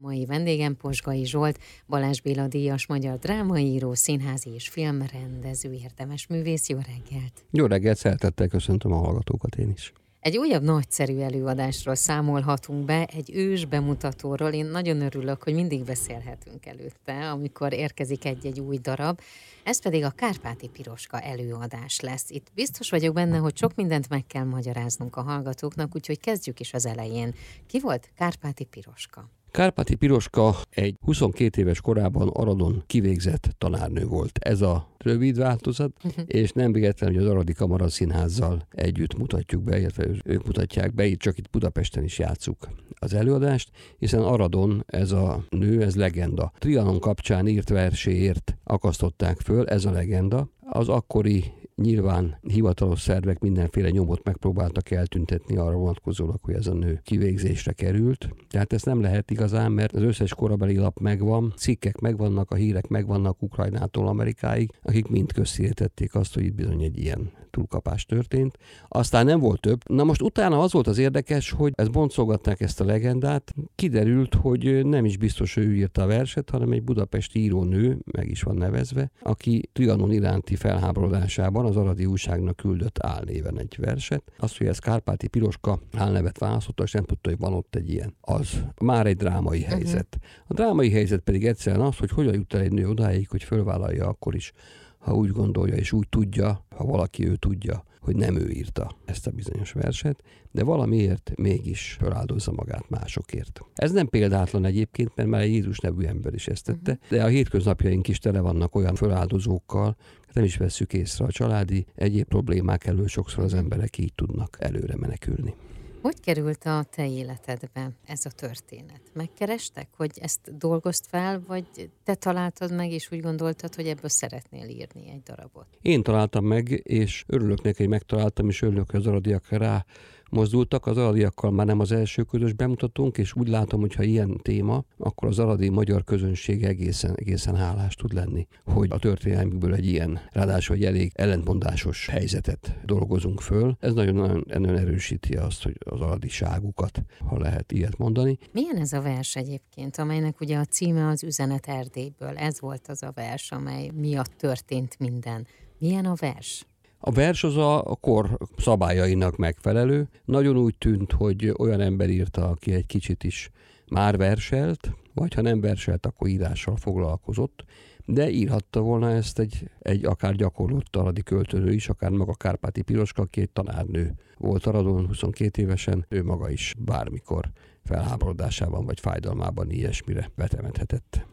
Mai vendégem Posgai Zsolt, Balázs Béla díjas magyar drámaíró, színházi és filmrendező, érdemes művész. Jó reggelt! Jó reggelt, szeretettel köszöntöm a hallgatókat én is. Egy újabb nagyszerű előadásról számolhatunk be, egy ős bemutatóról. Én nagyon örülök, hogy mindig beszélhetünk előtte, amikor érkezik egy-egy új darab. Ez pedig a Kárpáti Piroska előadás lesz. Itt biztos vagyok benne, hogy sok mindent meg kell magyaráznunk a hallgatóknak, úgyhogy kezdjük is az elején. Ki volt Kárpáti Piroska? Kárpáti Piroska egy 22 éves korában Aradon kivégzett tanárnő volt. Ez a rövid változat, uh-huh. és nem véletlen, hogy az Aradi Kamara Színházzal együtt mutatjuk be, illetve ők mutatják be, itt csak itt Budapesten is játszuk az előadást, hiszen Aradon ez a nő, ez legenda. Trianon kapcsán írt verséért akasztották föl, ez a legenda. Az akkori Nyilván hivatalos szervek mindenféle nyomot megpróbáltak eltüntetni arra vonatkozólag, hogy ez a nő kivégzésre került. Tehát ezt nem lehet igazán, mert az összes korabeli lap megvan, cikkek megvannak, a hírek megvannak Ukrajnától Amerikáig, akik mind közszítették azt, hogy itt bizony egy ilyen túlkapás történt. Aztán nem volt több. Na most utána az volt az érdekes, hogy ezt boncolgatták ezt a legendát. Kiderült, hogy nem is biztos, hogy ő írta a verset, hanem egy budapesti írónő, meg is van nevezve, aki Trianon iránti felháborodásában az Aradi újságnak küldött álnéven egy verset. Azt, hogy ez Kárpáti Piroska álnevet választotta, és nem tudta, hogy van ott egy ilyen. Az már egy drámai mhm. helyzet. A drámai helyzet pedig egyszerűen az, hogy hogyan jut el egy nő odáig, hogy fölvállalja akkor is ha úgy gondolja és úgy tudja, ha valaki ő tudja, hogy nem ő írta ezt a bizonyos verset, de valamiért mégis feláldozza magát másokért. Ez nem példátlan egyébként, mert már egy Jézus nevű ember is ezt tette, uh-huh. de a hétköznapjaink is tele vannak olyan feláldozókkal, nem is vesszük észre a családi egyéb problémák elől sokszor az emberek így tudnak előre menekülni. Hogy került a te életedbe ez a történet? Megkerestek, hogy ezt dolgozt fel, vagy te találtad meg, és úgy gondoltad, hogy ebből szeretnél írni egy darabot? Én találtam meg, és örülök neki, hogy megtaláltam, és örülök, hogy az aradiak rá mozdultak, az aradiakkal már nem az első közös bemutatónk, és úgy látom, hogy ha ilyen téma, akkor az aradi magyar közönség egészen, egészen hálás tud lenni, hogy a történelmükből egy ilyen, ráadásul egy elég ellentmondásos helyzetet dolgozunk föl. Ez nagyon, nagyon, nagyon erősíti azt, hogy az aradiságukat, ha lehet ilyet mondani. Milyen ez a vers egyébként, amelynek ugye a címe az Üzenet Erdélyből? Ez volt az a vers, amely miatt történt minden. Milyen a vers? A vers az a kor szabályainak megfelelő. Nagyon úgy tűnt, hogy olyan ember írta, aki egy kicsit is már verselt, vagy ha nem verselt, akkor írással foglalkozott, de írhatta volna ezt egy, egy akár gyakorlott taladi költőnő is, akár maga Kárpáti Piroska, egy tanárnő volt Aradon 22 évesen, ő maga is bármikor felháborodásában vagy fájdalmában ilyesmire betemethetett.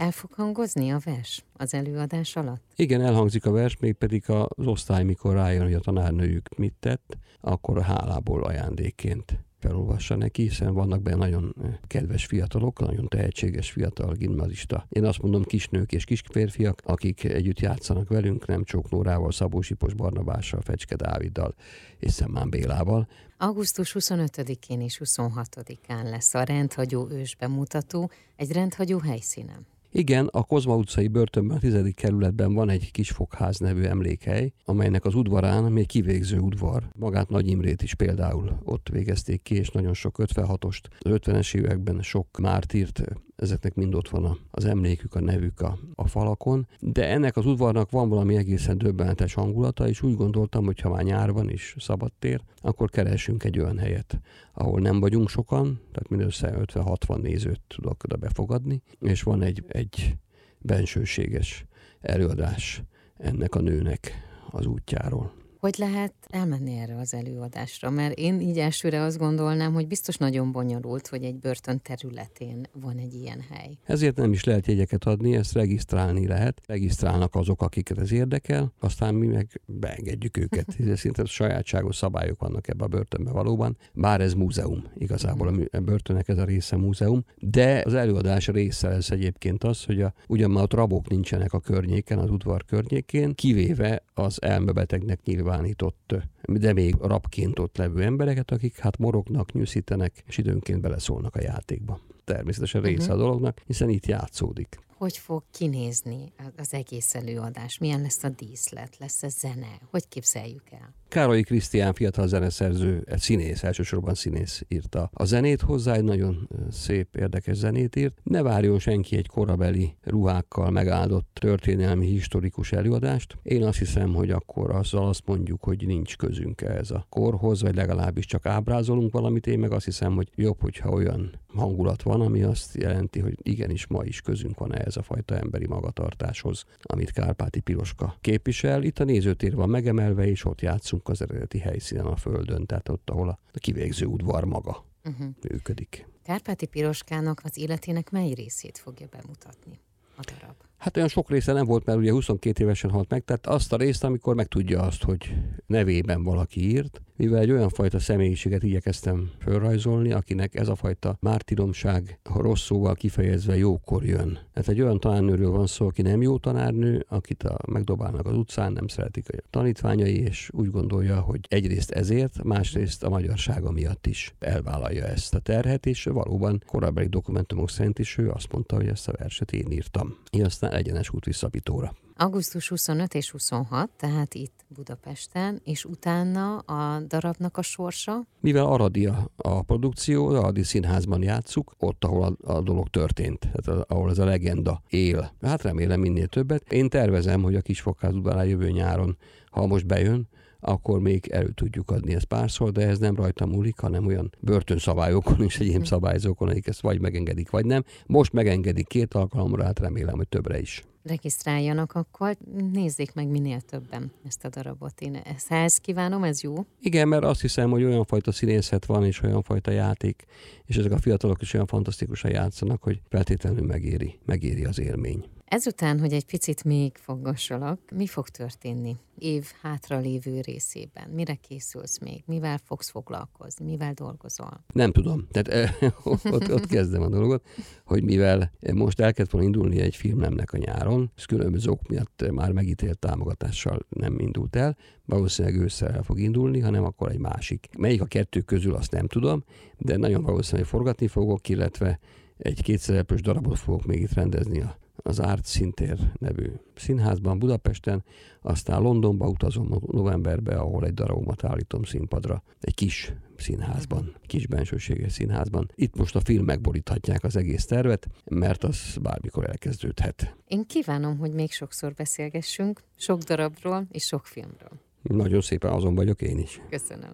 El fog hangozni a vers az előadás alatt? Igen, elhangzik a vers, még pedig az osztály, mikor rájön, hogy a tanárnőjük mit tett, akkor a hálából ajándékként felolvassa neki, hiszen vannak benne nagyon kedves fiatalok, nagyon tehetséges fiatal gimnazista. Én azt mondom kisnők és kisférfiak, akik együtt játszanak velünk, nem Csók Nórával, Szabó Sipos Barnabással, Fecske Dáviddal és Szemmán Bélával. Augusztus 25-én és 26-án lesz a rendhagyó ős bemutató, egy rendhagyó helyszínen. Igen, a Kozma utcai börtönben, a tizedik kerületben van egy kis fogház nevű emlékhely, amelynek az udvarán még kivégző udvar. Magát Nagy Imrét is például ott végezték ki, és nagyon sok 56-ost. Az 50-es években sok mártírt ezeknek mind ott van az emlékük, a nevük a, a falakon, de ennek az udvarnak van valami egészen döbbenetes hangulata, és úgy gondoltam, hogy ha már nyár van és szabad tér, akkor keresünk egy olyan helyet, ahol nem vagyunk sokan, tehát mindössze 50-60 nézőt tudok oda befogadni, és van egy, egy bensőséges előadás ennek a nőnek az útjáról. Hogy lehet elmenni erre az előadásra? Mert én így elsőre azt gondolnám, hogy biztos nagyon bonyolult, hogy egy börtön területén van egy ilyen hely. Ezért nem is lehet jegyeket adni, ezt regisztrálni lehet. Regisztrálnak azok, akiket ez érdekel, aztán mi meg beengedjük őket. Szinte sajátságos szabályok vannak ebbe a börtönbe valóban, bár ez múzeum. Igazából a börtönnek ez a része múzeum, de az előadás része ez egyébként az, hogy a, ugyan már ott rabok nincsenek a környéken, az udvar környékén, kivéve az elmebetegnek nyilván nyilvánított, de még rabként ott levő embereket, akik hát morognak, nyűszítenek, és időnként beleszólnak a játékba. Természetesen része uh-huh. a dolognak, hiszen itt játszódik. Hogy fog kinézni az egész előadás? Milyen lesz a díszlet? Lesz-e zene? Hogy képzeljük el? Károly Krisztián fiatal zeneszerző, színész, elsősorban színész írta a zenét hozzá, egy nagyon szép, érdekes zenét írt. Ne várjon senki egy korabeli ruhákkal megáldott történelmi, historikus előadást. Én azt hiszem, hogy akkor azzal azt mondjuk, hogy nincs közünk ez a korhoz, vagy legalábbis csak ábrázolunk valamit. Én meg azt hiszem, hogy jobb, hogyha olyan hangulat van, ami azt jelenti, hogy igenis ma is közünk van ez a fajta emberi magatartáshoz, amit Kárpáti Piroska képvisel. Itt a nézőtér van megemelve, és ott játszunk az eredeti helyszínen a földön, tehát ott, ahol a kivégző udvar maga uh-huh. működik. Kárpáti Piroskának az életének mely részét fogja bemutatni a darab? Hát olyan sok része nem volt, mert ugye 22 évesen halt meg, tehát azt a részt, amikor megtudja azt, hogy nevében valaki írt, mivel egy olyan fajta személyiséget igyekeztem felrajzolni, akinek ez a fajta mártiromság rossz szóval kifejezve jókor jön. Hát egy olyan tanárnőről van szó, aki nem jó tanárnő, akit a, megdobálnak az utcán, nem szeretik a tanítványai, és úgy gondolja, hogy egyrészt ezért, másrészt a magyarsága miatt is elvállalja ezt a terhet, és valóban korábbi dokumentumok szerint is ő azt mondta, hogy ezt a verset én írtam. Én aztán egyenes út vissza Pitóra. Augusztus 25 és 26, tehát itt Budapesten, és utána a darabnak a sorsa? Mivel Aradi a, a produkció, Aradi Színházban játszuk, ott, ahol a, a dolog történt, tehát ahol ez a legenda él. Hát remélem minél többet. Én tervezem, hogy a Kisfokház udvarán jövő nyáron, ha most bejön, akkor még elő tudjuk adni ezt párszor, de ez nem rajta múlik, hanem olyan börtönszabályokon és egyéb szabályzókon, akik ezt vagy megengedik, vagy nem. Most megengedik két alkalomra, hát remélem, hogy többre is regisztráljanak, akkor nézzék meg minél többen ezt a darabot. Én ezt, ezt kívánom, ez jó? Igen, mert azt hiszem, hogy olyan fajta színészet van, és olyan fajta játék, és ezek a fiatalok is olyan fantasztikusan játszanak, hogy feltétlenül megéri, megéri az élmény. Ezután, hogy egy picit még foggassalak, mi fog történni év hátra lévő részében? Mire készülsz még? Mivel fogsz foglalkozni? Mivel dolgozol? Nem tudom. Tehát eh, ott, ott kezdem a dolgot, hogy mivel most el kellett volna indulni egy filmemnek a nyáron, és különböző ok miatt már megítélt támogatással nem indult el, valószínűleg ősszel el fog indulni, hanem akkor egy másik. Melyik a kettő közül, azt nem tudom, de nagyon valószínűleg forgatni fogok, illetve egy kétszerepős darabot fogok még itt rendezni a az Art Szintér nevű színházban Budapesten, aztán Londonba utazom novemberbe, ahol egy darabomat állítom színpadra, egy kis színházban, kis bensőséges színházban. Itt most a film megboríthatják az egész tervet, mert az bármikor elkezdődhet. Én kívánom, hogy még sokszor beszélgessünk, sok darabról és sok filmről. Nagyon szépen azon vagyok én is. Köszönöm.